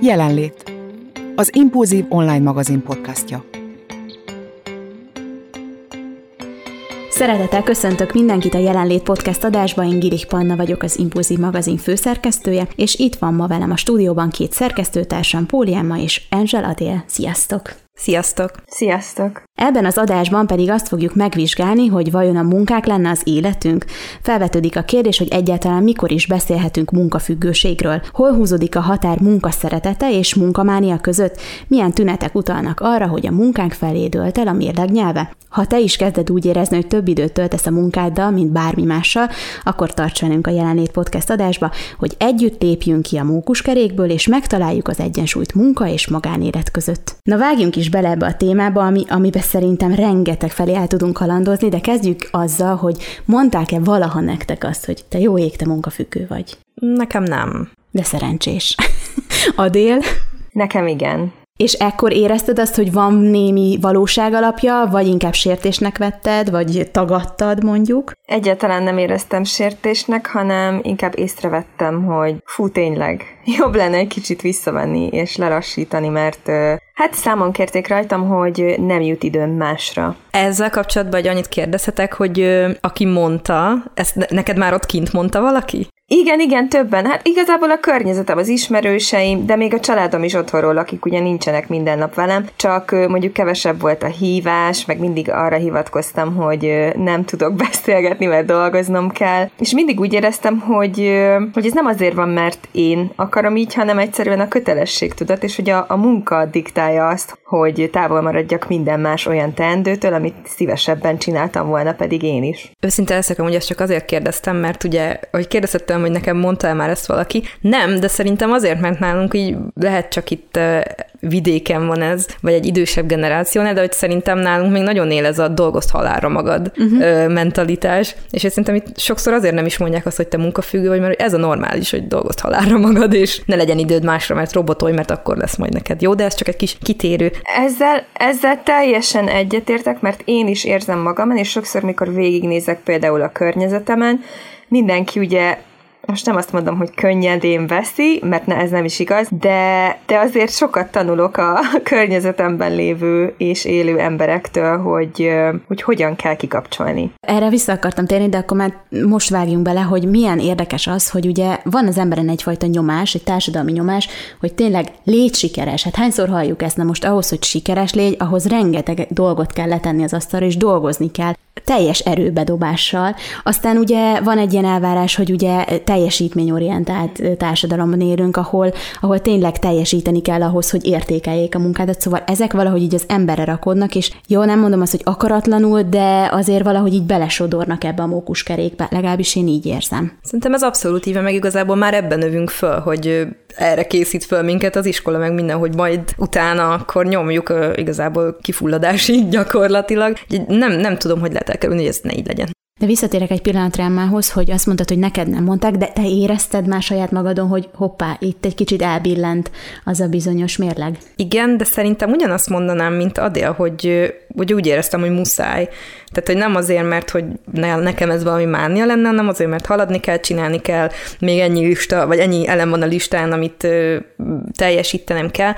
Jelenlét. Az Impulzív online magazin podcastja. Szeretettel köszöntök mindenkit a Jelenlét Podcast adásba, én Girik Panna vagyok, az Impulzív magazin főszerkesztője, és itt van ma velem a stúdióban két szerkesztőtársam, Póli Emma és Angel Adél. Sziasztok! Sziasztok! Sziasztok! Ebben az adásban pedig azt fogjuk megvizsgálni, hogy vajon a munkák lenne az életünk. Felvetődik a kérdés, hogy egyáltalán mikor is beszélhetünk munkafüggőségről. Hol húzódik a határ munka szeretete és munkamánia között? Milyen tünetek utalnak arra, hogy a munkánk felé dölt el a mérleg nyelve? Ha te is kezded úgy érezni, hogy több időt töltesz a munkáddal, mint bármi mással, akkor tarts velünk a Jelenlét Podcast adásba, hogy együtt lépjünk ki a mókuskerékből, és megtaláljuk az egyensúlyt munka és magánélet között. Na vágjunk is bele ebbe a témába, ami, amiben szerintem rengeteg felé el tudunk kalandozni, de kezdjük azzal, hogy mondták-e valaha nektek azt, hogy te jó ég, te munkafüggő vagy? Nekem nem. De szerencsés. Adél? Nekem igen. És ekkor érezted azt, hogy van némi valóság alapja, vagy inkább sértésnek vetted, vagy tagadtad mondjuk? Egyáltalán nem éreztem sértésnek, hanem inkább észrevettem, hogy fú, tényleg, jobb lenne egy kicsit visszavenni és lerassítani, mert hát számon kérték rajtam, hogy nem jut időm másra. Ezzel kapcsolatban egy annyit kérdezhetek, hogy aki mondta, ezt neked már ott kint mondta valaki? Igen, igen, többen. Hát igazából a környezetem, az ismerőseim, de még a családom is otthonról lakik, ugye nincsenek minden nap velem, csak mondjuk kevesebb volt a hívás, meg mindig arra hivatkoztam, hogy nem tudok beszélgetni, mert dolgoznom kell. És mindig úgy éreztem, hogy, hogy ez nem azért van, mert én akarom így, hanem egyszerűen a kötelességtudat, és hogy a, a munka diktálja azt, hogy távol maradjak minden más olyan teendőtől, amit szívesebben csináltam volna, pedig én is. Őszinte leszek, hogy ezt csak azért kérdeztem, mert ugye, hogy kérdeztem tudom, hogy nekem mondta el már ezt valaki. Nem, de szerintem azért, mert nálunk így lehet csak itt vidéken van ez, vagy egy idősebb generációnál, de hogy szerintem nálunk még nagyon él ez a dolgozt halálra magad uh-huh. mentalitás, és szerintem itt sokszor azért nem is mondják azt, hogy te munkafüggő vagy, mert ez a normális, hogy dolgozt halálra magad, és ne legyen időd másra, mert robotolj, mert akkor lesz majd neked jó, de ez csak egy kis kitérő. Ezzel, ezzel teljesen egyetértek, mert én is érzem magamat, és sokszor, mikor végignézek például a környezetemen, mindenki ugye most nem azt mondom, hogy könnyedén veszi, mert ne, ez nem is igaz, de, de azért sokat tanulok a környezetemben lévő és élő emberektől, hogy, hogy hogyan kell kikapcsolni. Erre vissza akartam térni, de akkor már most vágjunk bele, hogy milyen érdekes az, hogy ugye van az emberen egyfajta nyomás, egy társadalmi nyomás, hogy tényleg légy sikeres. Hát hányszor halljuk ezt? Na most ahhoz, hogy sikeres légy, ahhoz rengeteg dolgot kell letenni az asztalra, és dolgozni kell teljes erőbedobással. Aztán ugye van egy ilyen elvárás, hogy ugye teljesítményorientált társadalomban élünk, ahol, ahol tényleg teljesíteni kell ahhoz, hogy értékeljék a munkádat. Szóval ezek valahogy így az emberre rakodnak, és jó, nem mondom azt, hogy akaratlanul, de azért valahogy így belesodornak ebbe a mókuskerékbe, legalábbis én így érzem. Szerintem ez abszolút így, meg igazából már ebben növünk föl, hogy erre készít föl minket az iskola, meg minden, hogy majd utána akkor nyomjuk igazából kifulladásig gyakorlatilag. Nem, nem tudom, hogy lehet elkerülni, hogy ez ne így legyen. De visszatérek egy pillanatra Emmához, hogy azt mondtad, hogy neked nem mondták, de te érezted már saját magadon, hogy hoppá, itt egy kicsit elbillent az a bizonyos mérleg. Igen, de szerintem ugyanazt mondanám, mint Adél, hogy, hogy úgy éreztem, hogy muszáj. Tehát, hogy nem azért, mert hogy nekem ez valami mánia lenne, hanem azért, mert haladni kell, csinálni kell, még ennyi lista, vagy ennyi elem van a listán, amit teljesítenem kell.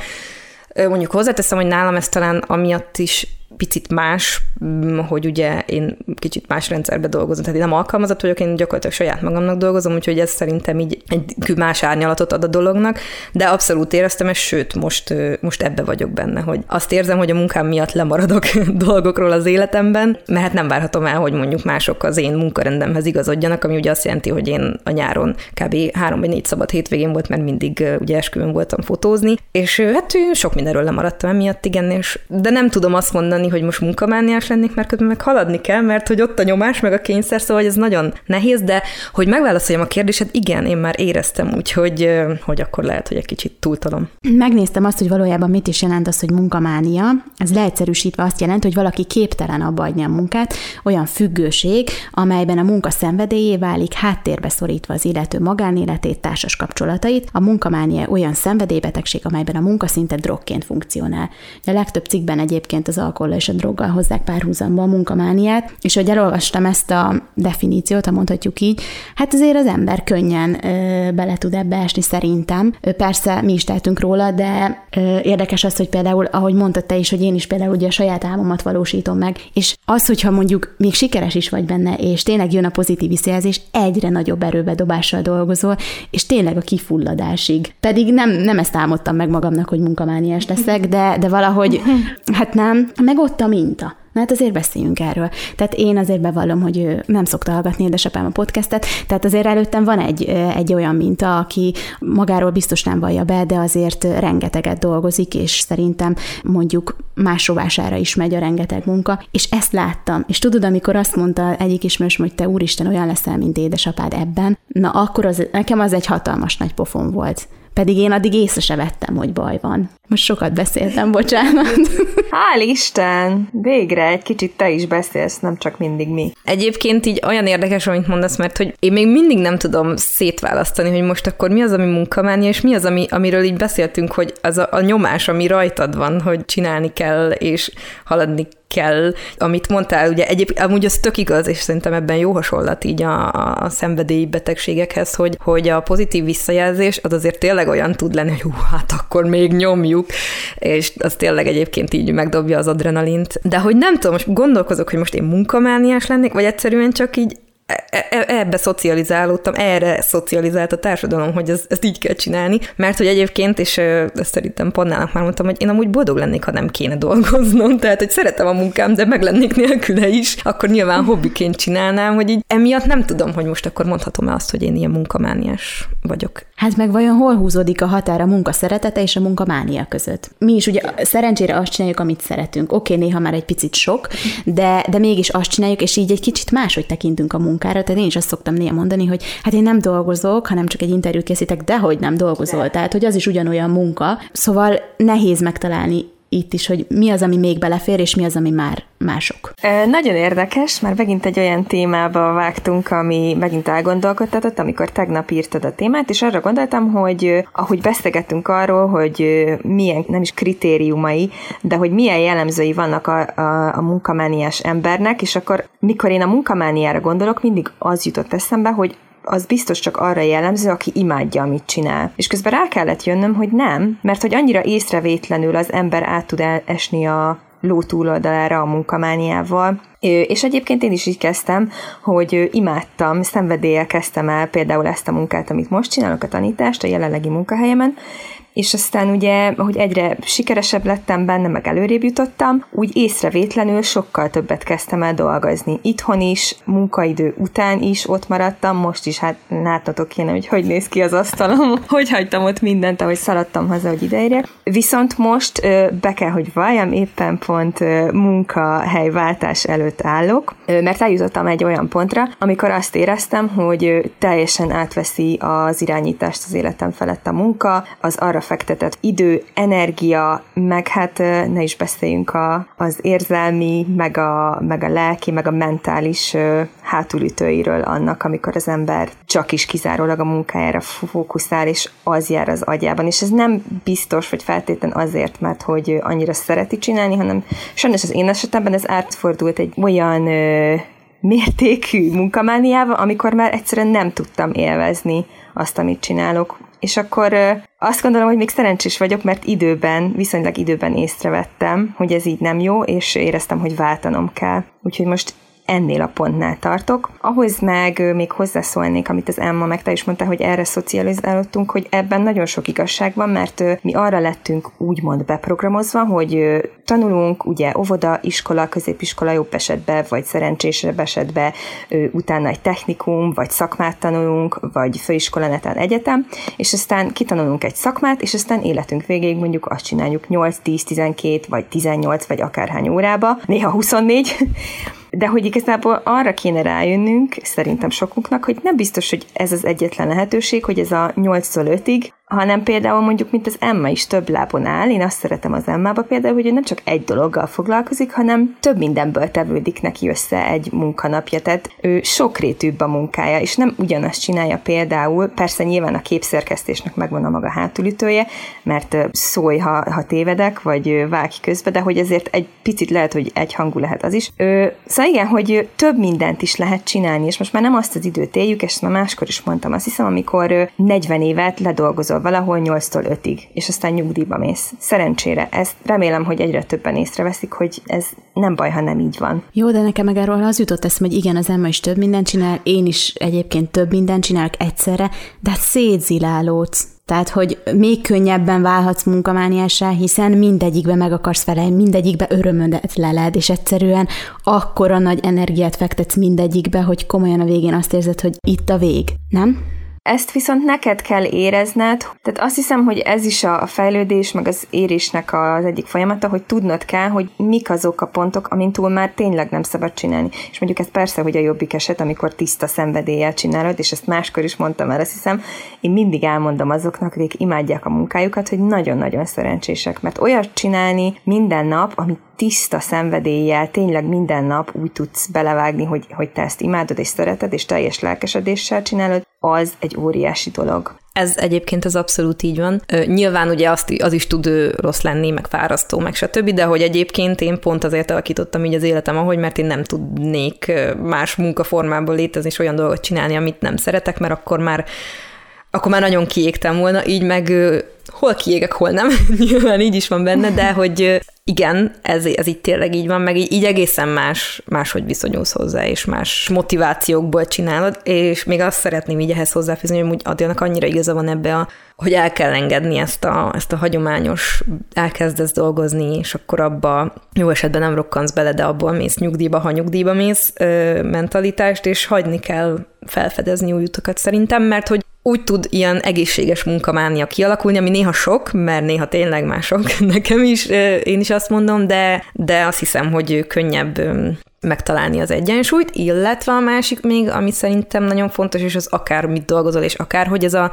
Mondjuk hozzáteszem, hogy nálam ez talán amiatt is picit más, mm, hogy ugye én kicsit más rendszerbe dolgozom, tehát én nem alkalmazott vagyok, én gyakorlatilag saját magamnak dolgozom, úgyhogy ez szerintem így egy más árnyalatot ad a dolognak, de abszolút éreztem ezt, sőt, most, most ebbe vagyok benne, hogy azt érzem, hogy a munkám miatt lemaradok dolgokról az életemben, mert hát nem várhatom el, hogy mondjuk mások az én munkarendemhez igazodjanak, ami ugye azt jelenti, hogy én a nyáron kb. három vagy négy szabad hétvégén volt, mert mindig ugye esküvőn voltam fotózni, és hát sok mindenről lemaradtam emiatt, igen, és, de nem tudom azt mondani, hogy most munkamániás lennék, mert közben meg haladni kell, mert hogy ott a nyomás, meg a kényszer, szóval ez nagyon nehéz, de hogy megválaszoljam a kérdésed, igen, én már éreztem, úgyhogy hogy akkor lehet, hogy egy kicsit túltalom. Megnéztem azt, hogy valójában mit is jelent az, hogy munkamánia. Ez leegyszerűsítve azt jelenti, hogy valaki képtelen abba adni a munkát, olyan függőség, amelyben a munka szenvedélyé válik, háttérbe szorítva az illető magánéletét, társas kapcsolatait. A munkamánia olyan szenvedélybetegség, amelyben a munka szinte drogként funkcionál. A legtöbb cikkben egyébként az alkohol és a droggal hozzák párhuzamba a munkamániát, és hogy elolvastam ezt a definíciót, ha mondhatjuk így, hát azért az ember könnyen ö, bele tud ebbe esni szerintem. Persze mi is tehetünk róla, de ö, érdekes az, hogy például, ahogy mondtad te is, hogy én is például ugye a saját álmomat valósítom meg, és az, hogyha mondjuk még sikeres is vagy benne, és tényleg jön a pozitív visszajelzés, egyre nagyobb erőbedobással dolgozol, és tényleg a kifulladásig. Pedig nem, nem ezt álmodtam meg magamnak, hogy munkamániás leszek, de, de valahogy, hát nem, meg ott a minta. Na hát azért beszéljünk erről. Tehát én azért bevallom, hogy ő nem szokta hallgatni édesapám a podcastet, tehát azért előttem van egy, egy olyan minta, aki magáról biztos nem vallja be, de azért rengeteget dolgozik, és szerintem mondjuk más rovására is megy a rengeteg munka, és ezt láttam. És tudod, amikor azt mondta egyik ismerős, hogy te úristen olyan leszel, mint édesapád ebben, na akkor az, nekem az egy hatalmas nagy pofon volt. Pedig én addig észre se vettem, hogy baj van. Most sokat beszéltem, bocsánat. Hál' Isten! Végre egy kicsit te is beszélsz, nem csak mindig mi. Egyébként így olyan érdekes, amit mondasz, mert hogy én még mindig nem tudom szétválasztani, hogy most akkor mi az, ami munkamánia, és mi az, ami, amiről így beszéltünk, hogy az a, a nyomás, ami rajtad van, hogy csinálni kell, és haladni kell, amit mondtál, ugye egyébként amúgy az tök igaz, és szerintem ebben jó hasonlat így a, a szenvedélyi betegségekhez, hogy, hogy a pozitív visszajelzés az azért tényleg olyan tud lenni, hogy hú, hát akkor még nyomjuk, és az tényleg egyébként így megdobja az adrenalint. De hogy nem tudom, most gondolkozok, hogy most én munkamániás lennék, vagy egyszerűen csak így ebbe szocializálódtam, erre szocializált a társadalom, hogy ez, ezt így kell csinálni, mert hogy egyébként, és ezt szerintem Pannának már mondtam, hogy én amúgy boldog lennék, ha nem kéne dolgoznom, tehát hogy szeretem a munkám, de meg lennék nélküle is, akkor nyilván hobbiként csinálnám, hogy így emiatt nem tudom, hogy most akkor mondhatom-e azt, hogy én ilyen munkamániás vagyok. Hát meg vajon hol húzódik a határ a munka szeretete és a munka mánia között? Mi is ugye szerencsére azt csináljuk, amit szeretünk. Oké, néha már egy picit sok, de, de mégis azt csináljuk, és így egy kicsit máshogy tekintünk a munkára. Tehát én is azt szoktam néha mondani, hogy hát én nem dolgozok, hanem csak egy interjút készítek, de hogy nem dolgozol. Tehát, hogy az is ugyanolyan munka. Szóval nehéz megtalálni itt is, hogy mi az, ami még belefér, és mi az, ami már mások. E, nagyon érdekes, már megint egy olyan témába vágtunk, ami megint elgondolkodtatott, amikor tegnap írtad a témát, és arra gondoltam, hogy ahogy beszélgettünk arról, hogy milyen, nem is kritériumai, de hogy milyen jellemzői vannak a, a, a munkamániás embernek, és akkor mikor én a munkamániára gondolok, mindig az jutott eszembe, hogy az biztos csak arra jellemző, aki imádja, amit csinál. És közben rá kellett jönnöm, hogy nem, mert hogy annyira észrevétlenül az ember át tud esni a ló túloldalára a munkamániával, és egyébként én is így kezdtem, hogy imádtam, szenvedéllyel kezdtem el például ezt a munkát, amit most csinálok, a tanítást a jelenlegi munkahelyemen, és aztán ugye, ahogy egyre sikeresebb lettem benne, meg előrébb jutottam, úgy észrevétlenül sokkal többet kezdtem el dolgozni. Itthon is, munkaidő után is ott maradtam, most is hát látnotok kéne, hogy hogy néz ki az asztalom, hogy hagytam ott mindent, ahogy szaladtam haza, hogy ideérjek. Viszont most be kell, hogy valljam, éppen pont munkahelyváltás előtt állok, mert eljutottam egy olyan pontra, amikor azt éreztem, hogy teljesen átveszi az irányítást az életem felett a munka, az arra arra fektetett idő, energia, meg hát ne is beszéljünk a, az érzelmi, meg a, meg a lelki, meg a mentális hátulütőiről annak, amikor az ember csak is kizárólag a munkájára fókuszál, és az jár az agyában. És ez nem biztos, hogy feltétlen azért, mert hogy annyira szereti csinálni, hanem sajnos az én esetemben ez átfordult egy olyan mértékű munkamániával, amikor már egyszerűen nem tudtam élvezni azt, amit csinálok. És akkor azt gondolom, hogy még szerencsés vagyok, mert időben, viszonylag időben észrevettem, hogy ez így nem jó, és éreztem, hogy váltanom kell. Úgyhogy most ennél a pontnál tartok. Ahhoz meg még hozzászólnék, amit az Emma meg te is mondta, hogy erre szocializálódtunk, hogy ebben nagyon sok igazság van, mert mi arra lettünk úgymond beprogramozva, hogy tanulunk, ugye óvoda, iskola, középiskola jobb esetben, vagy szerencsésebb esetben utána egy technikum, vagy szakmát tanulunk, vagy főiskola, netán egyetem, és aztán kitanulunk egy szakmát, és aztán életünk végéig mondjuk azt csináljuk 8, 10, 12, vagy 18, vagy akárhány órába, néha 24, de hogy igazából arra kéne rájönnünk, szerintem sokunknak, hogy nem biztos, hogy ez az egyetlen lehetőség, hogy ez a 8-tól 5-ig hanem például mondjuk, mint az Emma is több lábon áll, én azt szeretem az Emmába például, hogy ő nem csak egy dologgal foglalkozik, hanem több mindenből tevődik neki össze egy munkanapja, tehát ő sokrétűbb a munkája, és nem ugyanazt csinálja például, persze nyilván a képszerkesztésnek megvan a maga hátulütője, mert szólj, ha, ha tévedek, vagy vágj közbe, de hogy ezért egy picit lehet, hogy egy hangú lehet az is. Ő, szóval igen, hogy több mindent is lehet csinálni, és most már nem azt az időt éljük, és már máskor is mondtam, azt hiszem, amikor 40 évet ledolgozol valahol 8-tól 5-ig, és aztán nyugdíjba mész. Szerencsére. Ezt remélem, hogy egyre többen észreveszik, hogy ez nem baj, ha nem így van. Jó, de nekem meg erről az jutott eszem, hogy igen, az Emma is több mindent csinál, én is egyébként több mindent csinálok egyszerre, de hát szétzilálódsz. Tehát, hogy még könnyebben válhatsz munkamániásá, hiszen mindegyikbe meg akarsz felelni, mindegyikbe örömödet leled, és egyszerűen akkora nagy energiát fektetsz mindegyikbe, hogy komolyan a végén azt érzed, hogy itt a vég, nem? Ezt viszont neked kell érezned, tehát azt hiszem, hogy ez is a fejlődés, meg az érésnek az egyik folyamata, hogy tudnod kell, hogy mik azok a pontok, amin túl már tényleg nem szabad csinálni. És mondjuk ez persze, hogy a jobbik eset, amikor tiszta szenvedéllyel csinálod, és ezt máskor is mondtam már, azt hiszem, én mindig elmondom azoknak, akik imádják a munkájukat, hogy nagyon-nagyon szerencsések, mert olyat csinálni minden nap, amit tiszta szenvedéllyel, tényleg minden nap úgy tudsz belevágni, hogy, hogy te ezt imádod és szereted, és teljes lelkesedéssel csinálod, az egy óriási dolog. Ez egyébként az abszolút így van. Nyilván ugye azt, az is tud rossz lenni, meg fárasztó, meg stb., de hogy egyébként én pont azért alakítottam így az életem, ahogy, mert én nem tudnék más munkaformából létezni és olyan dolgot csinálni, amit nem szeretek, mert akkor már akkor már nagyon kiégtem volna, így meg hol kiégek, hol nem, nyilván így is van benne, de hogy igen, ez, ez így tényleg így van, meg így, így egészen más, máshogy viszonyulsz hozzá, és más motivációkból csinálod, és még azt szeretném így ehhez hozzáfűzni, hogy Adjának annyira igaza van ebbe a, hogy el kell engedni ezt a, ezt a hagyományos, elkezdesz dolgozni, és akkor abba jó esetben nem rokkansz bele, de abból mész nyugdíjba, ha nyugdíjba mész ö, mentalitást, és hagyni kell felfedezni új utakat szerintem, mert hogy úgy tud ilyen egészséges munkamánia kialakulni, ami néha sok, mert néha tényleg mások, nekem is, én is azt mondom, de, de azt hiszem, hogy könnyebb megtalálni az egyensúlyt, illetve a másik még, ami szerintem nagyon fontos, és az akár mit dolgozol, és akár, hogy ez a,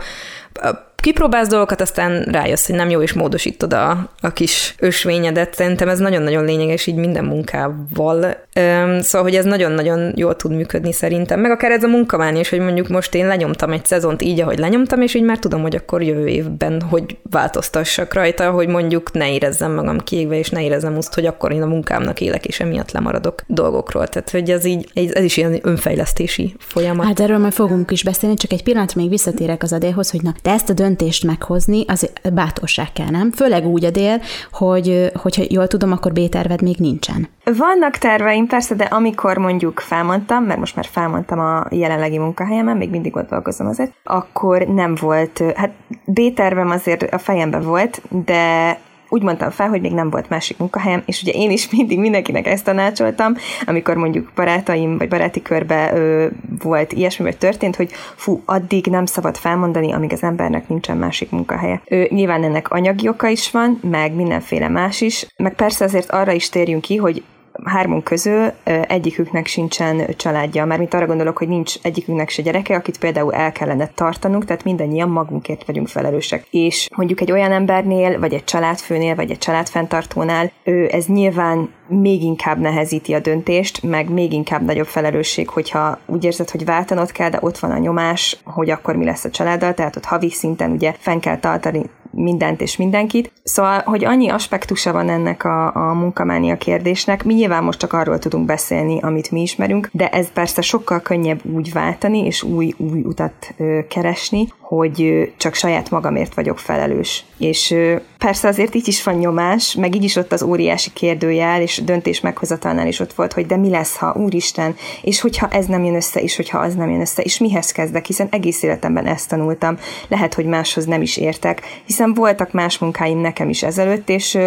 kipróbálsz dolgokat, aztán rájössz, hogy nem jó, és módosítod a, a kis ösvényedet. Szerintem ez nagyon-nagyon lényeges így minden munkával. Üm, szóval, hogy ez nagyon-nagyon jól tud működni szerintem. Meg akár ez a munkamány is, hogy mondjuk most én lenyomtam egy szezont így, ahogy lenyomtam, és így már tudom, hogy akkor jövő évben hogy változtassak rajta, hogy mondjuk ne érezzem magam kiégve, és ne érezzem azt, hogy akkor én a munkámnak élek, és emiatt lemaradok dolgokról. Tehát, hogy ez így, ez is ilyen önfejlesztési folyamat. Hát erről majd fogunk is beszélni, csak egy pillanat még visszatérek az adéhoz, hogy na, de ezt a döntést meghozni, az bátorság kell, nem? Főleg úgy a dél, hogy, hogyha jól tudom, akkor B-terved még nincsen. Vannak terveim, persze, de amikor mondjuk felmondtam, mert most már felmondtam a jelenlegi munkahelyemen, még mindig ott dolgozom azért, akkor nem volt, hát B-tervem azért a fejemben volt, de úgy mondtam fel, hogy még nem volt másik munkahelyem, és ugye én is mindig mindenkinek ezt tanácsoltam, amikor mondjuk barátaim vagy baráti körbe ö, volt ilyesmi, vagy történt, hogy fú, addig nem szabad felmondani, amíg az embernek nincsen másik munkahelye. Ö, nyilván ennek anyagi oka is van, meg mindenféle más is, meg persze azért arra is térjünk ki, hogy hármunk közül egyiküknek sincsen családja, mert mint arra gondolok, hogy nincs egyikünknek se gyereke, akit például el kellene tartanunk, tehát mindannyian magunkért vagyunk felelősek. És mondjuk egy olyan embernél, vagy egy családfőnél, vagy egy családfenntartónál, ez nyilván még inkább nehezíti a döntést, meg még inkább nagyobb felelősség, hogyha úgy érzed, hogy váltanod kell, de ott van a nyomás, hogy akkor mi lesz a családdal, tehát ott havi szinten ugye fenn kell tartani mindent és mindenkit. Szóval, hogy annyi aspektusa van ennek a, a munkamánia kérdésnek, mi nyilván most csak arról tudunk beszélni, amit mi ismerünk, de ez persze sokkal könnyebb úgy váltani, és új, új utat ö, keresni, hogy csak saját magamért vagyok felelős. És persze azért így is van nyomás, meg így is ott az óriási kérdőjel, és döntés meghozatalnál is ott volt, hogy de mi lesz, ha úristen, és hogyha ez nem jön össze, és hogyha az nem jön össze, és mihez kezdek, hiszen egész életemben ezt tanultam. Lehet, hogy máshoz nem is értek, hiszen voltak más munkáim nekem is ezelőtt, és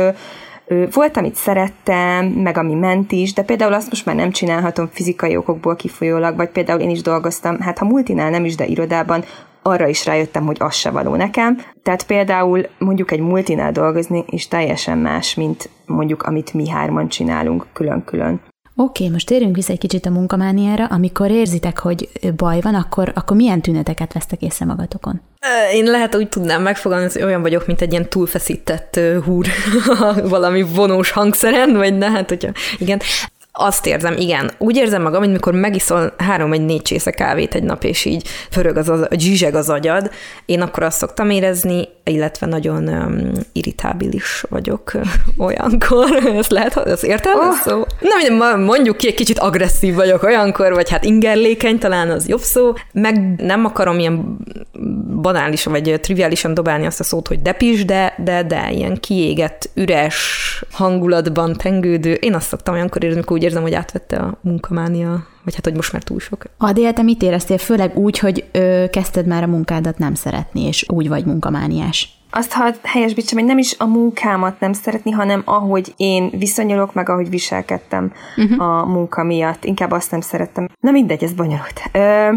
volt, amit szerettem, meg ami ment is, de például azt most már nem csinálhatom fizikai okokból kifolyólag, vagy például én is dolgoztam, hát ha multinál nem is, de irodában, arra is rájöttem, hogy az se való nekem. Tehát például mondjuk egy multinál dolgozni is teljesen más, mint mondjuk amit mi hárman csinálunk külön-külön. Oké, most térjünk vissza egy kicsit a munkamániára. Amikor érzitek, hogy baj van, akkor, akkor milyen tüneteket vesztek észre magatokon? Én lehet úgy tudnám megfogalmazni, hogy olyan vagyok, mint egy ilyen túlfeszített húr valami vonós hangszeren, vagy ne, hát hogyha igen. Azt érzem, igen. Úgy érzem magam, hogy mikor megiszol három vagy négy csésze kávét egy nap, és így förög az, az zsizseg az agyad, én akkor azt szoktam érezni, illetve nagyon um, irritábilis vagyok olyankor. Ezt lehet, ez értelmes oh. szó? Na, mondjuk ki, egy kicsit agresszív vagyok olyankor, vagy hát ingerlékeny, talán az jobb szó. Meg nem akarom ilyen banálisan, vagy triviálisan dobálni azt a szót, hogy depis, de, de, de ilyen kiégett, üres hangulatban tengődő. Én azt szoktam olyankor érezni, úgy érzem, hogy átvette a munkamánia, vagy hát, hogy most már túl sok. Adi, te mit éreztél? Főleg úgy, hogy ö, kezdted már a munkádat nem szeretni, és úgy vagy munkamániás. Azt ha helyesbítsem, hogy nem is a munkámat nem szeretni, hanem ahogy én viszonyulok, meg ahogy viselkedtem uh-huh. a munka miatt. Inkább azt nem szerettem. Na mindegy, ez bonyolult. Ö,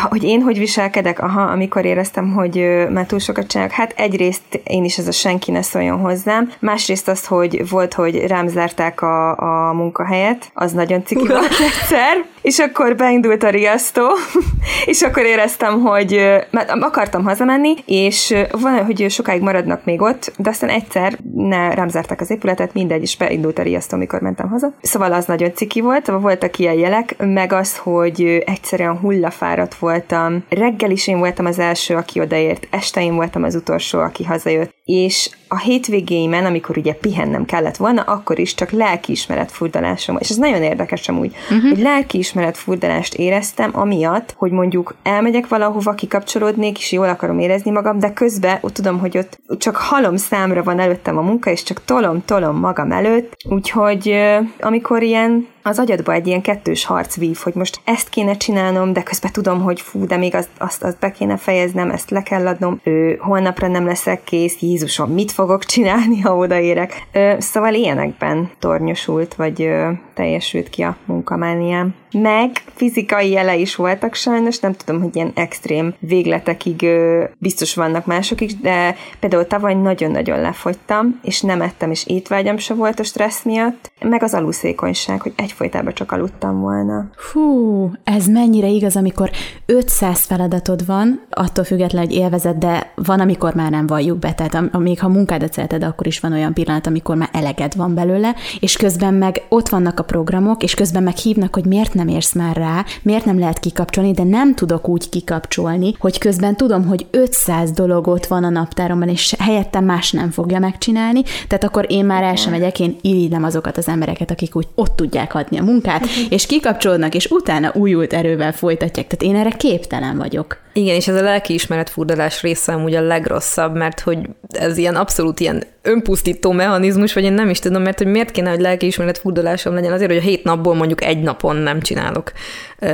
hogy én hogy viselkedek, aha, amikor éreztem, hogy már túl sokat csinálok, hát egyrészt én is ez a senki ne szóljon hozzám, másrészt az, hogy volt, hogy rám zárták a, a munkahelyet, az nagyon ciki volt egyszer, és akkor beindult a riasztó, és akkor éreztem, hogy mert akartam hazamenni, és van, hogy sokáig maradnak még ott, de aztán egyszer ne rám zárták az épületet, mindegy, és beindult a riasztó, amikor mentem haza. Szóval az nagyon ciki volt, voltak ilyen jelek, meg az, hogy egyszerűen hullafáradt voltam. Reggel is én voltam az első, aki odaért, este én voltam az utolsó, aki hazajött. És a hétvégéimen, amikor ugye pihennem kellett volna, akkor is csak lelkiismeret furdalásom. És ez nagyon érdekes amúgy, uh-huh. hogy lelkiismeret furdalást éreztem, amiatt, hogy mondjuk elmegyek valahova, kikapcsolódnék, és jól akarom érezni magam, de közben ott tudom, hogy ott csak halom számra van előttem a munka, és csak tolom-tolom magam előtt. Úgyhogy amikor ilyen az agyadba egy ilyen kettős harc vív, hogy most ezt kéne csinálnom, de közben tudom, hogy fú, de még azt, azt, azt be kéne fejeznem, ezt le kell adnom, ő, holnapra nem leszek kész, Jézusom, mit fogok csinálni, ha odaérek. Ö, szóval ilyenekben tornyosult, vagy ö, teljesült ki a munkamániám. Meg fizikai jele is voltak sajnos, nem tudom, hogy ilyen extrém végletekig ö, biztos vannak mások is, de például tavaly nagyon-nagyon lefogytam, és nem ettem, és étvágyam se volt a stressz miatt, meg az aluszékonyság, hogy egyfolytában csak aludtam volna. Hú, ez mennyire igaz, amikor 500 feladatod van, attól függetlenül, hogy élvezed, de van, amikor már nem valljuk be, tehát még ha munkádat szereted, akkor is van olyan pillanat, amikor már eleged van belőle, és közben meg ott vannak a programok, és közben meg hívnak, hogy miért nem érsz már rá, miért nem lehet kikapcsolni, de nem tudok úgy kikapcsolni, hogy közben tudom, hogy 500 dolog ott van a naptáromban, és helyettem más nem fogja megcsinálni, tehát akkor én már el sem megyek, én irigylem azokat az embereket, akik úgy ott tudják adni a munkát, és kikapcsolódnak, és utána újult erővel folytatják. Tehát én erre képtelen vagyok. Igen, és ez a lelkiismeret furdalás része amúgy a legrosszabb, mert hogy ez ilyen abszolút ilyen önpusztító mechanizmus, vagy én nem is tudom, mert hogy miért kéne, hogy lelkiismeret furdalásom legyen azért, hogy a hét napból mondjuk egy napon nem csinálok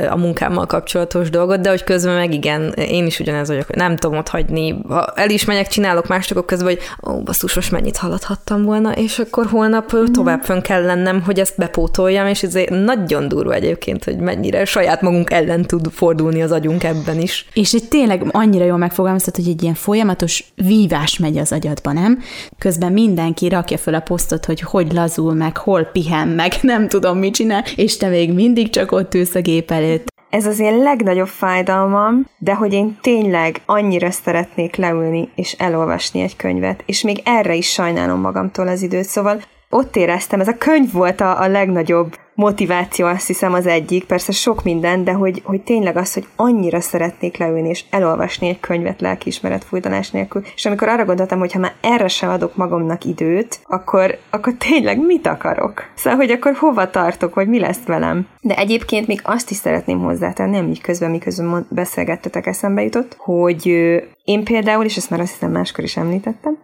a munkámmal kapcsolatos dolgot, de hogy közben meg igen, én is ugyanez vagyok, hogy nem tudom ott hagyni. Ha el is megyek, csinálok más közben, hogy ó, basszus, most mennyit haladhattam volna, és akkor holnap mm. tovább fönn kell lennem, hogy ezt bepótoljam, és ez nagyon durva egyébként, hogy mennyire saját magunk ellen tud fordulni az agyunk ebben is. És itt tényleg annyira jól megfogalmaztad, hogy egy ilyen folyamatos vívás megy az agyadba, nem? Közben mindenki rakja föl a posztot, hogy hogy lazul meg, hol pihen meg, nem tudom mit csinál, és te még mindig csak ott ülsz a gép előtt. Ez az én legnagyobb fájdalmam, de hogy én tényleg annyira szeretnék leülni és elolvasni egy könyvet, és még erre is sajnálom magamtól az időt, szóval ott éreztem, ez a könyv volt a, a legnagyobb motiváció, azt hiszem az egyik, persze sok minden, de hogy, hogy tényleg az, hogy annyira szeretnék leülni és elolvasni egy könyvet lelkiismeret fújdanás nélkül, és amikor arra gondoltam, hogy ha már erre sem adok magamnak időt, akkor, akkor tényleg mit akarok? Szóval, hogy akkor hova tartok, hogy mi lesz velem? De egyébként még azt is szeretném hozzátenni, így közben, miközben beszélgettetek, eszembe jutott, hogy én például, és ezt már azt hiszem máskor is említettem,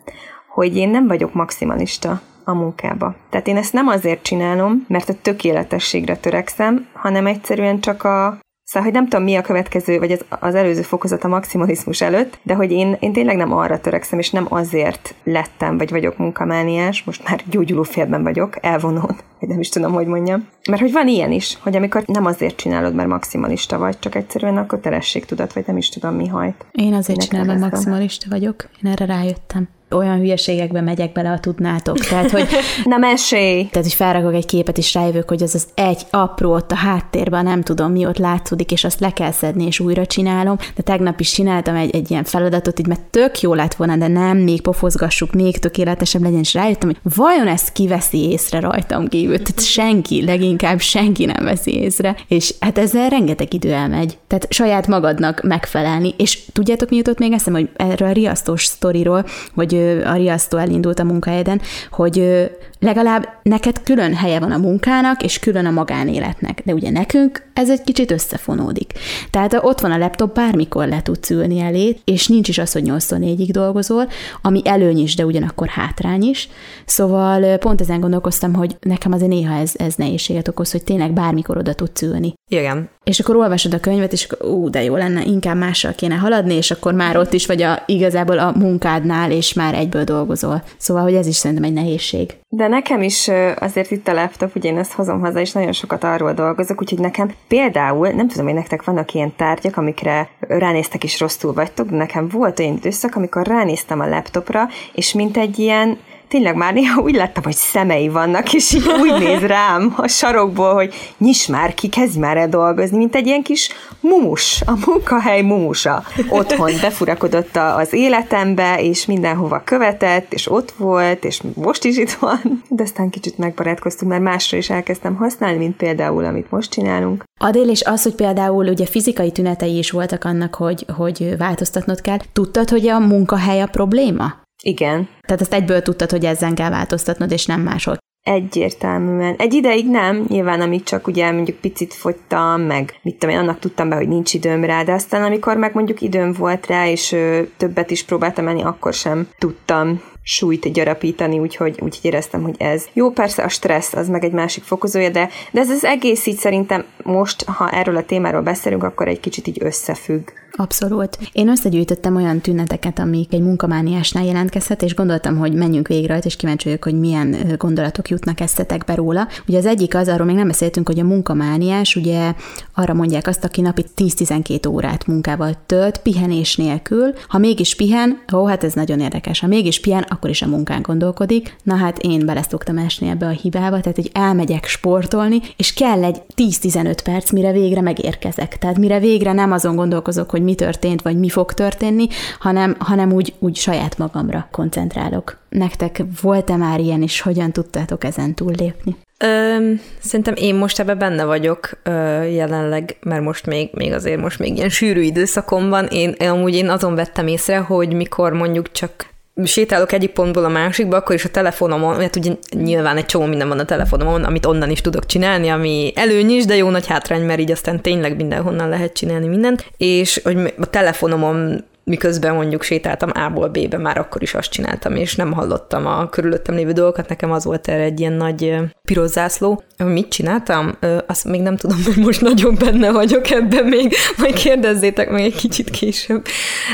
hogy én nem vagyok maximalista a munkába. Tehát én ezt nem azért csinálom, mert a tökéletességre törekszem, hanem egyszerűen csak a Szóval, hogy nem tudom, mi a következő, vagy az, az előző fokozat a maximalizmus előtt, de hogy én, én tényleg nem arra törekszem, és nem azért lettem, vagy vagyok munkamániás, most már gyógyuló félben vagyok, elvonón, vagy nem is tudom, hogy mondjam. Mert hogy van ilyen is, hogy amikor nem azért csinálod, mert maximalista vagy, csak egyszerűen a kötelesség tudat, vagy nem is tudom, mi hajt. Én azért csinálom, mert maximalista vagyok, én erre rájöttem. Olyan hülyeségekbe megyek bele, ha tudnátok. Tehát, hogy... Na mesélj! Tehát, hogy felrakok egy képet, és rájövök, hogy az az egy apró ott a háttérben, nem tudom mi ott látszódik, és azt le kell szedni, és újra csinálom. De tegnap is csináltam egy, egy ilyen feladatot, így mert tök jó lett volna, de nem, még pofozgassuk, még tökéletesebb legyen, és rájöttem, hogy vajon ezt kiveszi észre rajtam kívül. Tehát senki, leginkább senki nem veszi észre. És hát ezzel rengeteg idő elmegy. Tehát saját magadnak megfelelni. És tudjátok, mi jutott még eszembe, hogy erről a riasztós sztoriról, hogy a riasztó elindult a munkahelyeden, hogy legalább neked külön helye van a munkának, és külön a magánéletnek. De ugye nekünk ez egy kicsit összefonódik. Tehát ott van a laptop, bármikor le tudsz ülni elé, és nincs is az, hogy 8-4-ig dolgozol, ami előny is, de ugyanakkor hátrány is. Szóval pont ezen gondolkoztam, hogy nekem azért néha ez, ez nehézséget okoz, hogy tényleg bármikor oda tudsz ülni. Igen. És akkor olvasod a könyvet, és akkor ú, de jó lenne, inkább mással kéne haladni, és akkor már ott is vagy a, igazából a munkádnál, és már egyből dolgozol. Szóval, hogy ez is szerintem egy nehézség. De nekem is azért itt a laptop, ugye én ezt hozom haza, és nagyon sokat arról dolgozok, úgyhogy nekem például, nem tudom, hogy nektek vannak ilyen tárgyak, amikre ránéztek és rosszul vagytok, de nekem volt olyan időszak, amikor ránéztem a laptopra, és mint egy ilyen tényleg már néha úgy láttam, hogy szemei vannak, és így úgy néz rám a sarokból, hogy nyis már ki, kezdj már el dolgozni, mint egy ilyen kis mumus, a munkahely mumusa. Otthon befurakodott az életembe, és mindenhova követett, és ott volt, és most is itt van. De aztán kicsit megbarátkoztunk, mert másra is elkezdtem használni, mint például, amit most csinálunk. Adél, és az, hogy például ugye fizikai tünetei is voltak annak, hogy, hogy változtatnod kell. Tudtad, hogy a munkahely a probléma? Igen. Tehát ezt egyből tudtad, hogy ezen kell változtatnod, és nem máshol. Egyértelműen. Egy ideig nem, nyilván amíg csak ugye mondjuk picit fogytam, meg mit tudom én, annak tudtam be, hogy nincs időm rá, de aztán amikor meg mondjuk időm volt rá, és ö, többet is próbáltam menni, akkor sem tudtam súlyt gyarapítani, úgyhogy úgy éreztem, hogy ez jó. Persze a stressz az meg egy másik fokozója, de, de ez az egész így szerintem most, ha erről a témáról beszélünk, akkor egy kicsit így összefügg. Abszolút. Én összegyűjtöttem olyan tüneteket, amik egy munkamániásnál jelentkezhet, és gondoltam, hogy menjünk végre rajta, és kíváncsi vagyok, hogy milyen gondolatok jutnak esztetekbe róla. Ugye az egyik az, arról még nem beszéltünk, hogy a munkamániás, ugye arra mondják azt, aki napi 10-12 órát munkával tölt, pihenés nélkül. Ha mégis pihen, ó, hát ez nagyon érdekes. Ha mégis pihen, akkor is a munkán gondolkodik. Na hát én bele szoktam esni ebbe a hibába, tehát hogy elmegyek sportolni, és kell egy 10-15 perc, mire végre megérkezek. Tehát mire végre nem azon gondolkozok, hogy mi történt, vagy mi fog történni, hanem, hanem úgy, úgy saját magamra koncentrálok. Nektek volt-e már ilyen, és hogyan tudtátok ezen túllépni? Ö, szerintem én most ebben benne vagyok ö, jelenleg, mert most még, még azért most még ilyen sűrű időszakom van. Én, amúgy én azon vettem észre, hogy mikor mondjuk csak sétálok egyik pontból a másikba, akkor is a telefonomon, mert ugye nyilván egy csomó minden van a telefonomon, amit onnan is tudok csinálni, ami előny is, de jó nagy hátrány, mert így aztán tényleg mindenhonnan lehet csinálni mindent, és hogy a telefonomon miközben mondjuk sétáltam A-ból B-be, már akkor is azt csináltam, és nem hallottam a körülöttem lévő dolgokat, nekem az volt erre egy ilyen nagy piros zászló. Mit csináltam? Azt még nem tudom, hogy most nagyon benne vagyok ebben még, majd kérdezzétek meg egy kicsit később.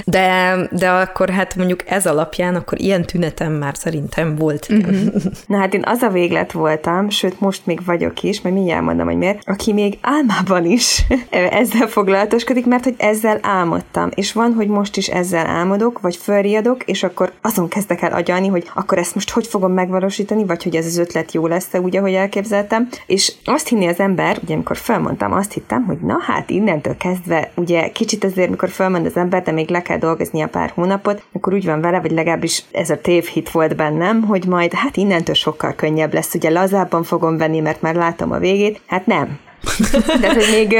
De, de akkor hát mondjuk ez alapján, akkor ilyen tünetem már szerintem volt. Mm-hmm. Na hát én az a véglet voltam, sőt most még vagyok is, mert mindjárt mondom, hogy miért, aki még álmában is ezzel foglalatoskodik, mert hogy ezzel álmodtam. És van, hogy most ezzel álmodok, vagy fölriadok, és akkor azon kezdek el agyalni, hogy akkor ezt most hogy fogom megvalósítani, vagy hogy ez az ötlet jó lesz-e úgy, ahogy elképzeltem. És azt hinni az ember, ugye amikor felmondtam, azt hittem, hogy na hát innentől kezdve, ugye kicsit azért, mikor felmond az ember, de még le kell dolgozni a pár hónapot, akkor úgy van vele, vagy legalábbis ez a tévhit volt bennem, hogy majd hát innentől sokkal könnyebb lesz, ugye lazábban fogom venni, mert már látom a végét. Hát nem, de hogy még,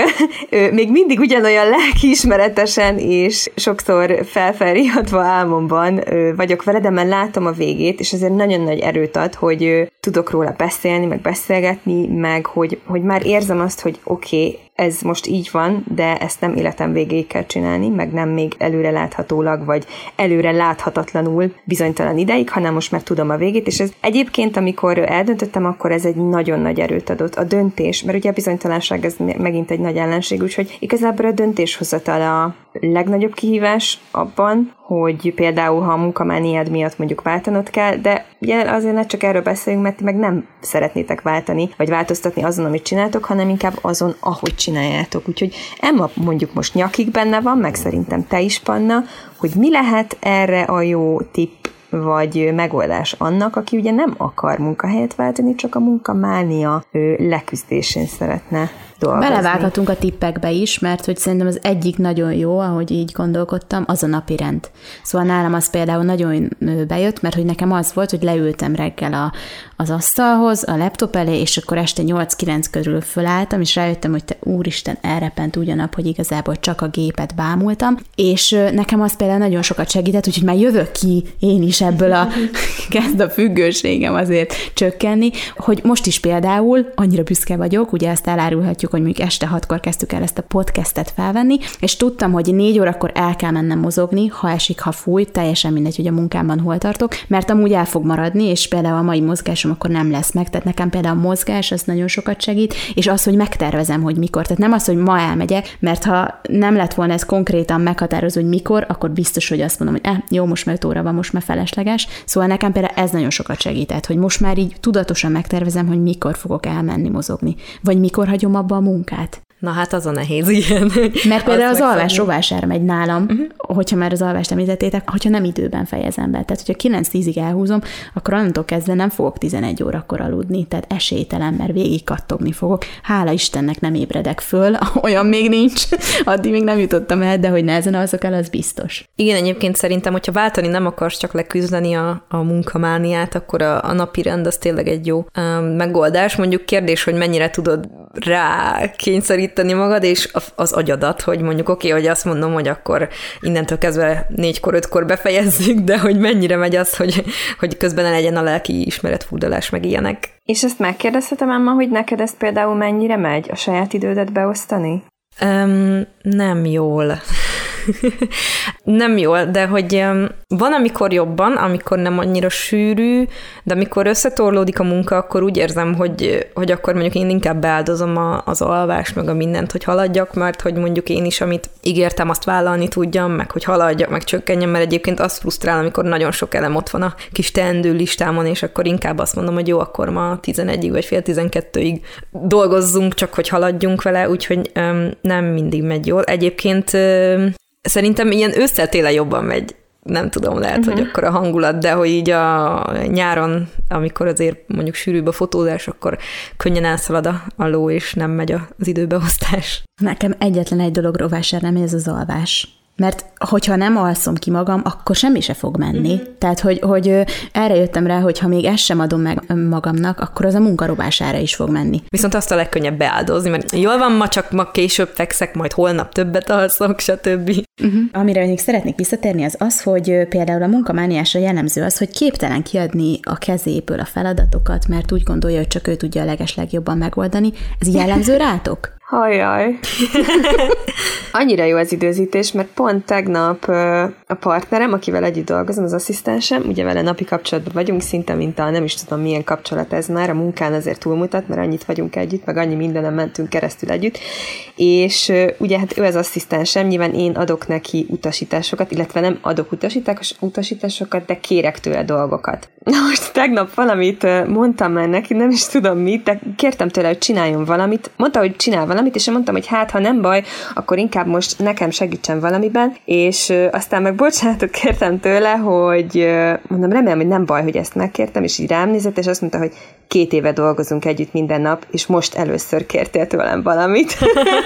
még mindig ugyanolyan lelkiismeretesen és sokszor felfelriadva álmomban vagyok vele, de már látom a végét, és ezért nagyon nagy erőt ad, hogy tudok róla beszélni, meg beszélgetni, meg hogy, hogy már érzem azt, hogy oké, okay, ez most így van, de ezt nem életem végéig kell csinálni, meg nem még előre láthatólag, vagy előre láthatatlanul bizonytalan ideig, hanem most már tudom a végét, és ez egyébként, amikor eldöntöttem, akkor ez egy nagyon nagy erőt adott. A döntés, mert ugye a bizonytalanság ez megint egy nagy ellenség, úgyhogy igazából a döntéshozatal a legnagyobb kihívás abban, hogy például, ha a munkamániád miatt mondjuk váltanod kell, de ugye azért ne csak erről beszéljünk, mert meg nem szeretnétek váltani, vagy változtatni azon, amit csináltok, hanem inkább azon, ahogy csináljátok. Úgyhogy Emma mondjuk most nyakig benne van, meg szerintem te is, Panna, hogy mi lehet erre a jó tipp, vagy megoldás annak, aki ugye nem akar munkahelyet váltani, csak a munkamánia leküzdésén szeretne dolgozni. Belevághatunk a tippekbe is, mert hogy szerintem az egyik nagyon jó, ahogy így gondolkodtam, az a napi rend. Szóval nálam az például nagyon bejött, mert hogy nekem az volt, hogy leültem reggel a, az asztalhoz, a laptop elé, és akkor este 8-9 körül fölálltam, és rájöttem, hogy te úristen, elrepent ugyanap, hogy igazából csak a gépet bámultam, és nekem az például nagyon sokat segített, úgyhogy már jövök ki én is ebből a kezd a függőségem azért csökkenni, hogy most is például annyira büszke vagyok, ugye ezt elárulhatjuk, hogy mondjuk este hatkor kezdtük el ezt a podcastet felvenni, és tudtam, hogy négy órakor el kell mennem mozogni, ha esik, ha fúj, teljesen mindegy, hogy a munkámban hol tartok, mert amúgy el fog maradni, és például a mai mozgásom akkor nem lesz meg. Tehát nekem például a mozgás az nagyon sokat segít, és az, hogy megtervezem, hogy mikor. Tehát nem az, hogy ma elmegyek, mert ha nem lett volna ez konkrétan meghatározó, hogy mikor, akkor biztos, hogy azt mondom, hogy eh, jó, most már óra van, most már felesleges. Szóval nekem például ez nagyon sokat segített, hogy most már így tudatosan megtervezem, hogy mikor fogok elmenni mozogni, vagy mikor hagyom abba munkát. Na hát az a nehéz, igen. Mert például az, az alvás rovására megy nálam, uh-huh. hogyha már az alvást említettétek, hogyha nem időben fejezem be. Tehát, hogyha 9-10-ig elhúzom, akkor onnantól kezdve nem fogok 11 órakor aludni, tehát esélytelen, mert végig kattogni fogok. Hála Istennek nem ébredek föl, olyan még nincs, addig még nem jutottam el, de hogy nehezen azok el, az biztos. Igen, egyébként szerintem, hogyha váltani nem akarsz csak leküzdeni a, a munkamániát, akkor a, a napi rend az tényleg egy jó um, megoldás. Mondjuk kérdés, hogy mennyire tudod rá kényszeríteni magad, és az agyadat, hogy mondjuk oké, okay, hogy azt mondom, hogy akkor innentől kezdve négykor, ötkor befejezzük, de hogy mennyire megy az, hogy, hogy közben ne legyen a lelki ismeretfurdalás, meg ilyenek. És ezt megkérdezhetem, Emma, hogy neked ezt például mennyire megy, a saját idődet beosztani? Um, nem jól. nem jól, de hogy van, amikor jobban, amikor nem annyira sűrű, de amikor összetorlódik a munka, akkor úgy érzem, hogy, hogy akkor mondjuk én inkább beáldozom a, az alvást, meg a mindent, hogy haladjak, mert hogy mondjuk én is, amit ígértem, azt vállalni tudjam, meg hogy haladjak, meg csökkenjem, mert egyébként az frusztrál, amikor nagyon sok elem ott van a kis teendő listámon, és akkor inkább azt mondom, hogy jó, akkor ma 11-ig vagy fél 12-ig dolgozzunk, csak hogy haladjunk vele, úgyhogy um, nem mindig megy jól. Egyébként um, Szerintem ilyen ősszel jobban megy nem tudom, lehet, uh-huh. hogy mhm. akkor a hangulat, de hogy így a nyáron, amikor azért mondjuk sűrűbb a fotózás, akkor könnyen elszalad a, a ló, és nem megy az időbeosztás. Nekem egyetlen egy dolog rovására nem, ez az alvás mert hogyha nem alszom ki magam, akkor semmi se fog menni. Mm-hmm. Tehát, hogy, hogy erre jöttem rá, hogy ha még ezt sem adom meg magamnak, akkor az a munkarobására is fog menni. Viszont azt a legkönnyebb beáldozni, mert jól van, ma csak ma később fekszek, majd holnap többet alszok, stb. Uh-huh. Amire még szeretnék visszatérni, az az, hogy például a munkamániásra jellemző az, hogy képtelen kiadni a kezéből a feladatokat, mert úgy gondolja, hogy csak ő tudja a legeslegjobban megoldani. Ez jellemző rátok? Hajjaj. Annyira jó az időzítés, mert pont tegnap a partnerem, akivel együtt dolgozom, az asszisztensem, ugye vele napi kapcsolatban vagyunk, szinte mint a nem is tudom milyen kapcsolat ez már, a munkán azért túlmutat, mert annyit vagyunk együtt, meg annyi mindenem mentünk keresztül együtt, és ugye hát ő az asszisztensem, nyilván én adok neki utasításokat, illetve nem adok utasítás, utasításokat, de kérek tőle dolgokat. Na most tegnap valamit mondtam már neki, nem is tudom mit, de kértem tőle, hogy csináljon valamit. Mondta, hogy csinál valamit, és én mondtam, hogy hát, ha nem baj, akkor inkább most nekem segítsen valamiben, és aztán meg bocsánatot kértem tőle, hogy mondom, remélem, hogy nem baj, hogy ezt megkértem, és így rám nézett, és azt mondta, hogy két éve dolgozunk együtt minden nap, és most először kértél tőlem valamit.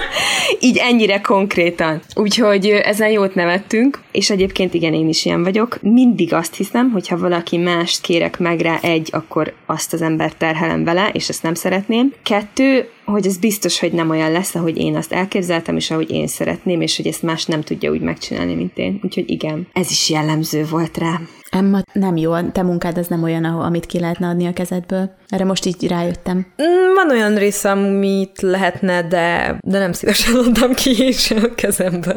így ennyire konkrétan. Úgyhogy ezen jót nevettünk, és egyébként igen, én is ilyen vagyok. Mindig azt hiszem, hogy ha valaki mást kérek meg rá egy, akkor azt az embert terhelem vele, és ezt nem szeretném. Kettő, hogy ez biztos, hogy nem olyan lesz, ahogy én azt elképzeltem, és ahogy én szeretném, és hogy ezt más nem tudja úgy megcsinálni, mint én. Úgyhogy igen, ez is jellemző volt rá. Emma, nem jó, te munkád az nem olyan, amit ki lehetne adni a kezedből. Erre most így rájöttem. Mm, van olyan része, amit lehetne, de, de nem szívesen adtam ki is a kezembe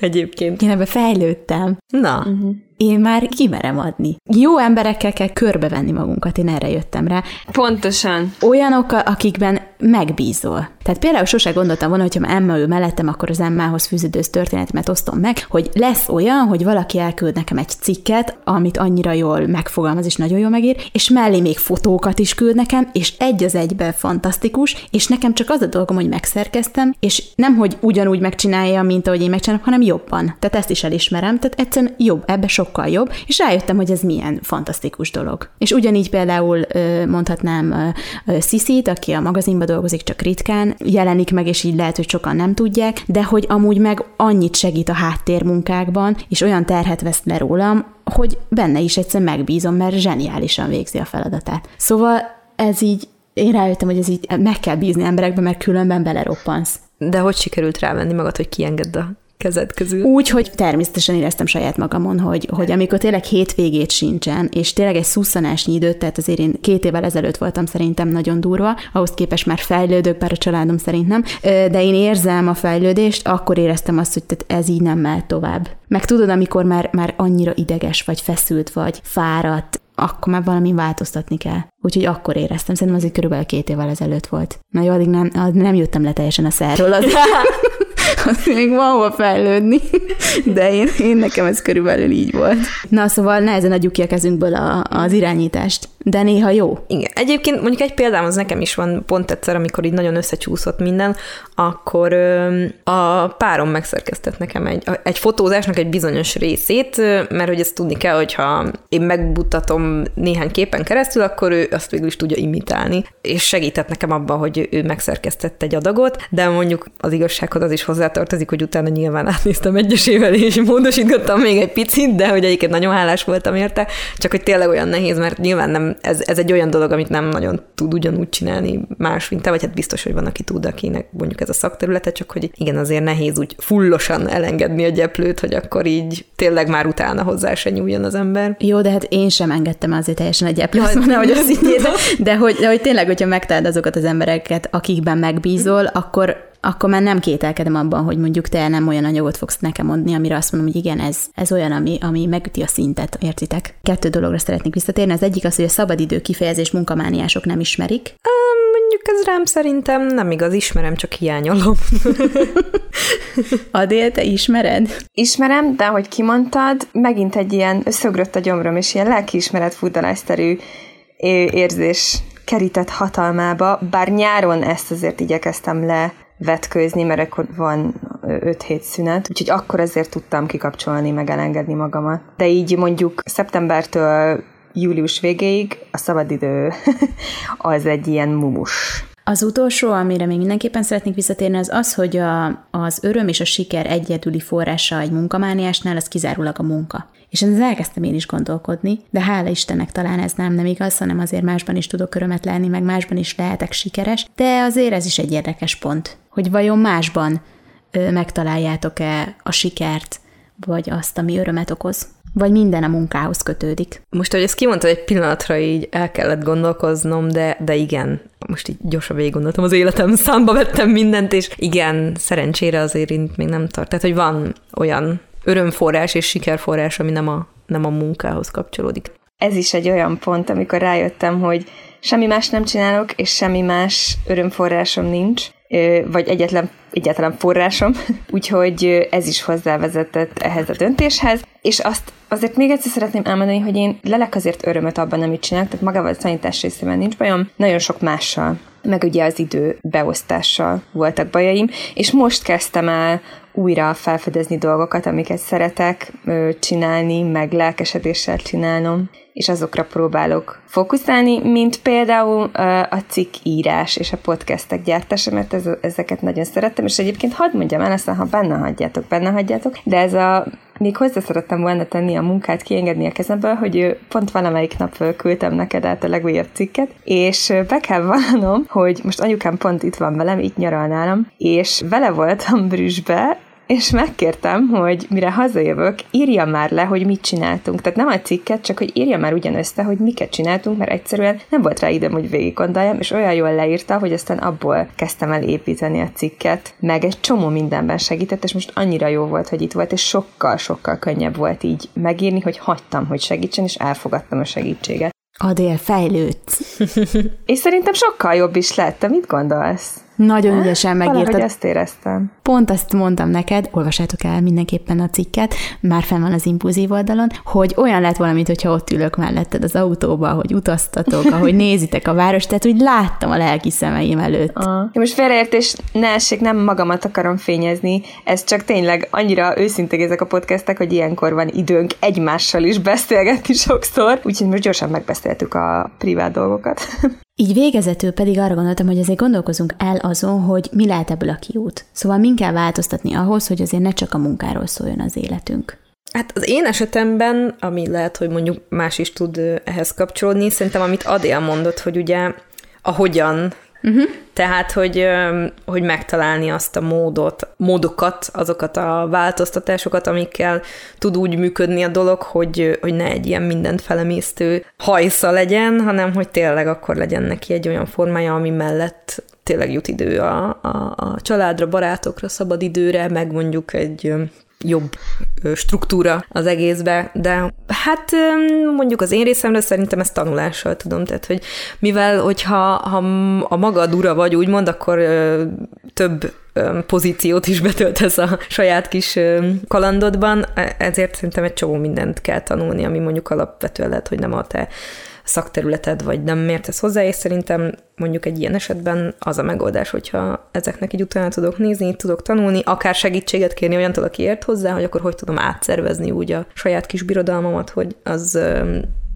egyébként. Én ebbe fejlődtem. Na. Uh-huh én már kimerem adni. Jó emberekkel kell körbevenni magunkat, én erre jöttem rá. Pontosan. Olyanok, akikben megbízol. Tehát például sose gondoltam volna, hogyha Emma ül mellettem, akkor az Emmához fűződő történetemet osztom meg, hogy lesz olyan, hogy valaki elküld nekem egy cikket, amit annyira jól megfogalmaz és nagyon jól megír, és mellé még fotókat is küld nekem, és egy az egyben fantasztikus, és nekem csak az a dolgom, hogy megszerkeztem, és nem, hogy ugyanúgy megcsinálja, mint ahogy én megcsinálom, hanem jobban. Tehát ezt is elismerem, tehát egyszerűen jobb, ebbe sokkal jobb, és rájöttem, hogy ez milyen fantasztikus dolog. És ugyanígy például mondhatnám Sziszit, aki a magazinban dolgozik, csak ritkán jelenik meg, és így lehet, hogy sokan nem tudják, de hogy amúgy meg annyit segít a háttérmunkákban, és olyan terhet vesz le rólam, hogy benne is egyszer megbízom, mert zseniálisan végzi a feladatát. Szóval ez így, én rájöttem, hogy ez így meg kell bízni emberekbe, mert különben beleroppansz. De hogy sikerült rávenni magad, hogy kiengedd a kezed közül. Úgy, hogy természetesen éreztem saját magamon, hogy, hogy amikor tényleg hétvégét sincsen, és tényleg egy szusszanásnyi időt, tehát azért én két évvel ezelőtt voltam szerintem nagyon durva, ahhoz képest már fejlődök, bár a családom szerint nem, de én érzem a fejlődést, akkor éreztem azt, hogy tehát ez így nem mehet tovább. Meg tudod, amikor már, már annyira ideges vagy, feszült vagy, fáradt, akkor már valami változtatni kell. Úgyhogy akkor éreztem, szerintem az körülbelül két évvel ezelőtt volt. Na jó, addig nem, addig nem jöttem le teljesen a szerről. Az, az még van hol fejlődni, de én, én nekem ez körülbelül így volt. Na szóval nehezen adjuk ki a kezünkből a, az irányítást, de néha jó. Igen. Egyébként mondjuk egy példám az nekem is van pont egyszer, amikor így nagyon összecsúszott minden, akkor ö, a párom megszerkesztett nekem egy, egy fotózásnak egy bizonyos részét, mert hogy ezt tudni kell, hogyha én megbutatom néhány képen keresztül, akkor ő azt végül is tudja imitálni, és segített nekem abban, hogy ő megszerkesztett egy adagot, de mondjuk az igazsághoz az is hozzátartozik, hogy utána nyilván átnéztem egyesével, és módosítottam még egy picit, de hogy egyébként nagyon hálás voltam érte, csak hogy tényleg olyan nehéz, mert nyilván nem, ez, ez egy olyan dolog, amit nem nagyon tud ugyanúgy csinálni más, mint te, vagy hát biztos, hogy van, aki tud, akinek mondjuk ez a szakterülete, csak hogy igen, azért nehéz úgy fullosan elengedni a gyeplőt, hogy akkor így tényleg már utána hozzá se nyúljon az ember. Jó, de hát én sem engedtem azért teljesen a gyeplőt, ja, hogy az így de hogy, de hogy tényleg, hogyha megtaláld azokat az embereket, akikben megbízol, akkor akkor már nem kételkedem abban, hogy mondjuk te nem olyan anyagot fogsz nekem mondani, amire azt mondom, hogy igen, ez, ez olyan, ami, ami megüti a szintet, értitek? Kettő dologra szeretnék visszatérni. Az egyik az, hogy a szabadidő kifejezés munkamániások nem ismerik. Um, mondjuk ez rám szerintem nem igaz, ismerem, csak hiányolom. Adél, te ismered? Ismerem, de ahogy kimondtad, megint egy ilyen összögrött a gyomrom, és ilyen lelkiismeret futdalászterű érzés kerített hatalmába, bár nyáron ezt azért igyekeztem le vetkőzni, mert akkor van 5 hét szünet, úgyhogy akkor azért tudtam kikapcsolni, meg elengedni magamat. De így mondjuk szeptembertől július végéig a szabadidő az egy ilyen mumus. Az utolsó, amire még mindenképpen szeretnék visszatérni, az az, hogy a, az öröm és a siker egyedüli forrása egy munkamániásnál, az kizárólag a munka. És ezzel elkezdtem én is gondolkodni, de hála Istennek talán ez nem, nem igaz, hanem azért másban is tudok örömet lenni, meg másban is lehetek sikeres, de azért ez is egy érdekes pont, hogy vajon másban megtaláljátok-e a sikert, vagy azt, ami örömet okoz. Vagy minden a munkához kötődik. Most, hogy ezt kimondtad, egy pillanatra így el kellett gondolkoznom, de, de igen, most így gyorsan végig gondoltam az életem, számba vettem mindent, és igen, szerencsére azért még nem tart. Tehát, hogy van olyan örömforrás és sikerforrás, ami nem a, nem a munkához kapcsolódik. Ez is egy olyan pont, amikor rájöttem, hogy semmi más nem csinálok, és semmi más örömforrásom nincs, vagy egyetlen, egyetlen forrásom, úgyhogy ez is hozzávezetett ehhez a döntéshez, és azt azért még egyszer szeretném elmondani, hogy én lelek azért örömöt abban, amit csinálok, tehát magával a tanítás részében nincs bajom, nagyon sok mással. Meg ugye az idő beosztással voltak bajaim, és most kezdtem el újra felfedezni dolgokat, amiket szeretek csinálni, meg lelkesedéssel csinálnom, és azokra próbálok fókuszálni, mint például a cikk írás és a podcastek gyártása, mert ez, ezeket nagyon szerettem, és egyébként hadd mondjam el, aztán ha benne hagyjátok, benne hagyjátok, de ez a még hozzá szerettem volna tenni a munkát, kiengedni a kezemből, hogy pont valamelyik nap küldtem neked át a legújabb cikket, és be kell vallanom, hogy most anyukám pont itt van velem, itt nyaral nálam, és vele voltam Brüsszbe, és megkértem, hogy mire hazajövök, írja már le, hogy mit csináltunk. Tehát nem a cikket, csak hogy írja már ugyan össze, hogy miket csináltunk, mert egyszerűen nem volt rá időm, hogy végig gondoljam, és olyan jól leírta, hogy aztán abból kezdtem el építeni a cikket, meg egy csomó mindenben segített, és most annyira jó volt, hogy itt volt, és sokkal-sokkal könnyebb volt így megírni, hogy hagytam, hogy segítsen, és elfogadtam a segítséget. Adél, fejlődsz. és szerintem sokkal jobb is lett. Te mit gondolsz? Nagyon ügyesen megírtad. Valahogy ezt éreztem. Pont azt mondtam neked, olvassátok el mindenképpen a cikket, már fenn van az impulzív oldalon, hogy olyan lett valamit, hogyha ott ülök melletted az autóba, hogy utaztatok, ahogy nézitek a várost, tehát úgy láttam a lelki szemeim előtt. Ah. Most félreértés ne essék, nem magamat akarom fényezni, ez csak tényleg annyira őszinték ezek a podcastek, hogy ilyenkor van időnk egymással is beszélgetni sokszor, úgyhogy most gyorsan megbeszéltük a privát dolgokat. Így végezetül pedig arra gondoltam, hogy azért gondolkozunk el azon, hogy mi lehet ebből a kiút. Szóval min kell változtatni ahhoz, hogy azért ne csak a munkáról szóljon az életünk. Hát az én esetemben, ami lehet, hogy mondjuk más is tud ehhez kapcsolódni, szerintem amit Adél mondott, hogy ugye a hogyan Uh-huh. Tehát, hogy, hogy megtalálni azt a módot, módokat, azokat a változtatásokat, amikkel tud úgy működni a dolog, hogy, hogy ne egy ilyen mindent felemésztő hajsza legyen, hanem hogy tényleg akkor legyen neki egy olyan formája, ami mellett tényleg jut idő a, a, a családra, barátokra, szabad időre, meg mondjuk egy jobb struktúra az egészbe, de hát mondjuk az én részemről szerintem ezt tanulással tudom, tehát hogy mivel hogyha ha a magad ura vagy úgymond, akkor több pozíciót is betöltesz a saját kis kalandodban, e, ezért szerintem egy csomó mindent kell tanulni, ami mondjuk alapvetően lehet, hogy nem a te szakterületed, vagy nem mértesz hozzá, és szerintem mondjuk egy ilyen esetben az a megoldás, hogyha ezeknek így utána tudok nézni, tudok tanulni, akár segítséget kérni olyantól, aki ért hozzá, hogy akkor hogy tudom átszervezni úgy a saját kis birodalmamat, hogy az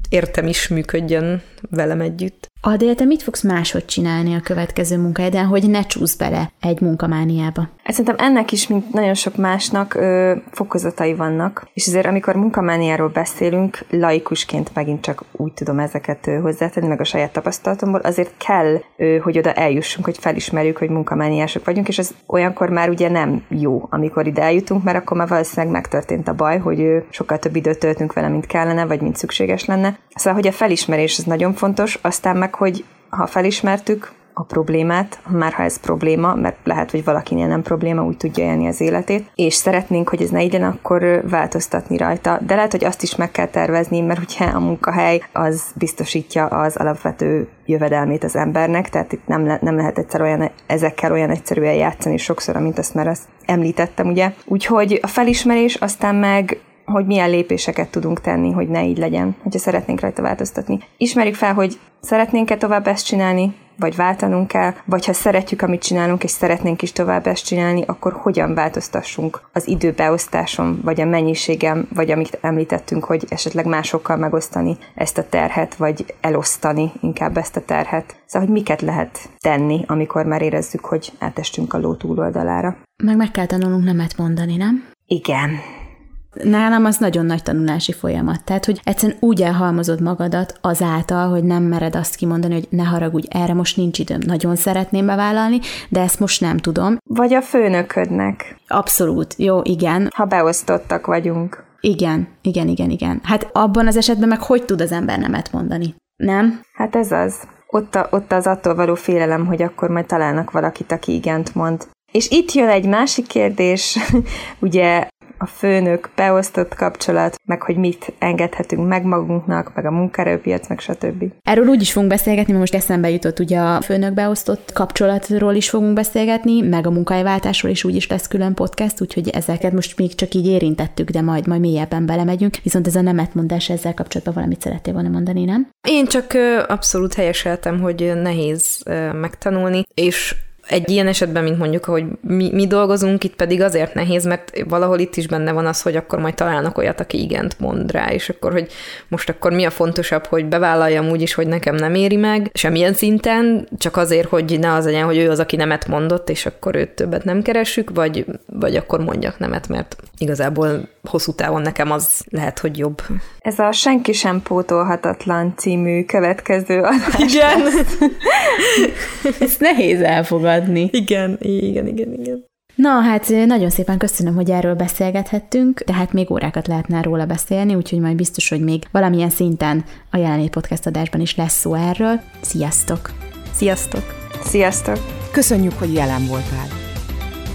értem is működjön velem együtt. Adél, te mit fogsz máshogy csinálni a következő munkahelyeden, hogy ne csúsz bele egy munkamániába? Hát szerintem ennek is, mint nagyon sok másnak, ö, fokozatai vannak, és azért amikor munkamániáról beszélünk, laikusként megint csak úgy tudom ezeket ö, hozzátenni, meg a saját tapasztalatomból, azért kell, ö, hogy oda eljussunk, hogy felismerjük, hogy munkamániások vagyunk, és az olyankor már ugye nem jó, amikor ide eljutunk, mert akkor már valószínűleg megtörtént a baj, hogy ö, sokkal több időt töltünk vele, mint kellene, vagy mint szükséges lenne. Szóval, hogy a felismerés az nagyon fontos, aztán meg, hogy ha felismertük a problémát, már ha ez probléma, mert lehet, hogy valakinél nem probléma, úgy tudja élni az életét, és szeretnénk, hogy ez ne legyen, akkor változtatni rajta. De lehet, hogy azt is meg kell tervezni, mert hogyha a munkahely az biztosítja az alapvető jövedelmét az embernek, tehát itt nem, le, nem lehet egyszer olyan, ezekkel olyan egyszerűen játszani sokszor, mint azt már azt említettem, ugye. Úgyhogy a felismerés, aztán meg hogy milyen lépéseket tudunk tenni, hogy ne így legyen, hogyha szeretnénk rajta változtatni. Ismerjük fel, hogy szeretnénk-e tovább ezt csinálni, vagy váltanunk kell, vagy ha szeretjük, amit csinálunk, és szeretnénk is tovább ezt csinálni, akkor hogyan változtassunk az időbeosztáson, vagy a mennyiségem, vagy amit említettünk, hogy esetleg másokkal megosztani ezt a terhet, vagy elosztani inkább ezt a terhet. Szóval, hogy miket lehet tenni, amikor már érezzük, hogy átestünk a ló túloldalára. Meg meg kell tanulnunk nemet mondani, nem? Igen. Nálam az nagyon nagy tanulási folyamat. Tehát, hogy egyszerűen úgy elhalmozod magadat azáltal, hogy nem mered azt kimondani, hogy ne haragudj, erre most nincs időm. Nagyon szeretném bevállalni, de ezt most nem tudom. Vagy a főnöködnek. Abszolút. Jó, igen. Ha beosztottak vagyunk. Igen, igen, igen, igen. Hát abban az esetben meg hogy tud az ember nemet mondani? Nem? Hát ez az. Ott, a, ott az attól való félelem, hogy akkor majd találnak valakit, aki igent mond. És itt jön egy másik kérdés, ugye a főnök, beosztott kapcsolat, meg hogy mit engedhetünk meg magunknak, meg a munkaerőpiac, meg stb. Erről úgy is fogunk beszélgetni, mert most eszembe jutott ugye a főnök beosztott kapcsolatról is fogunk beszélgetni, meg a munkahelyváltásról is úgy is lesz külön podcast, úgyhogy ezeket most még csak így érintettük, de majd majd mélyebben belemegyünk. Viszont ez a nemetmondás ezzel kapcsolatban valamit szerettél volna mondani, nem? Én csak abszolút helyeseltem, hogy nehéz megtanulni, és egy ilyen esetben, mint mondjuk, hogy mi, mi dolgozunk, itt pedig azért nehéz, mert valahol itt is benne van az, hogy akkor majd találnak olyat, aki igent mond rá, és akkor, hogy most akkor mi a fontosabb, hogy bevállaljam úgy is, hogy nekem nem éri meg, semmilyen szinten, csak azért, hogy ne az legyen, hogy ő az, aki nemet mondott, és akkor őt többet nem keressük, vagy, vagy akkor mondjak nemet, mert igazából hosszú távon nekem az lehet, hogy jobb. Ez a Senki sem pótolhatatlan című következő adás. Igen. Ezt nehéz elfogadni. Igen, igen, igen, igen. Na, hát nagyon szépen köszönöm, hogy erről beszélgethettünk, tehát még órákat lehetne róla beszélni, úgyhogy majd biztos, hogy még valamilyen szinten a jelenlét podcast adásban is lesz szó erről. Sziasztok! Sziasztok! Sziasztok! Köszönjük, hogy jelen voltál!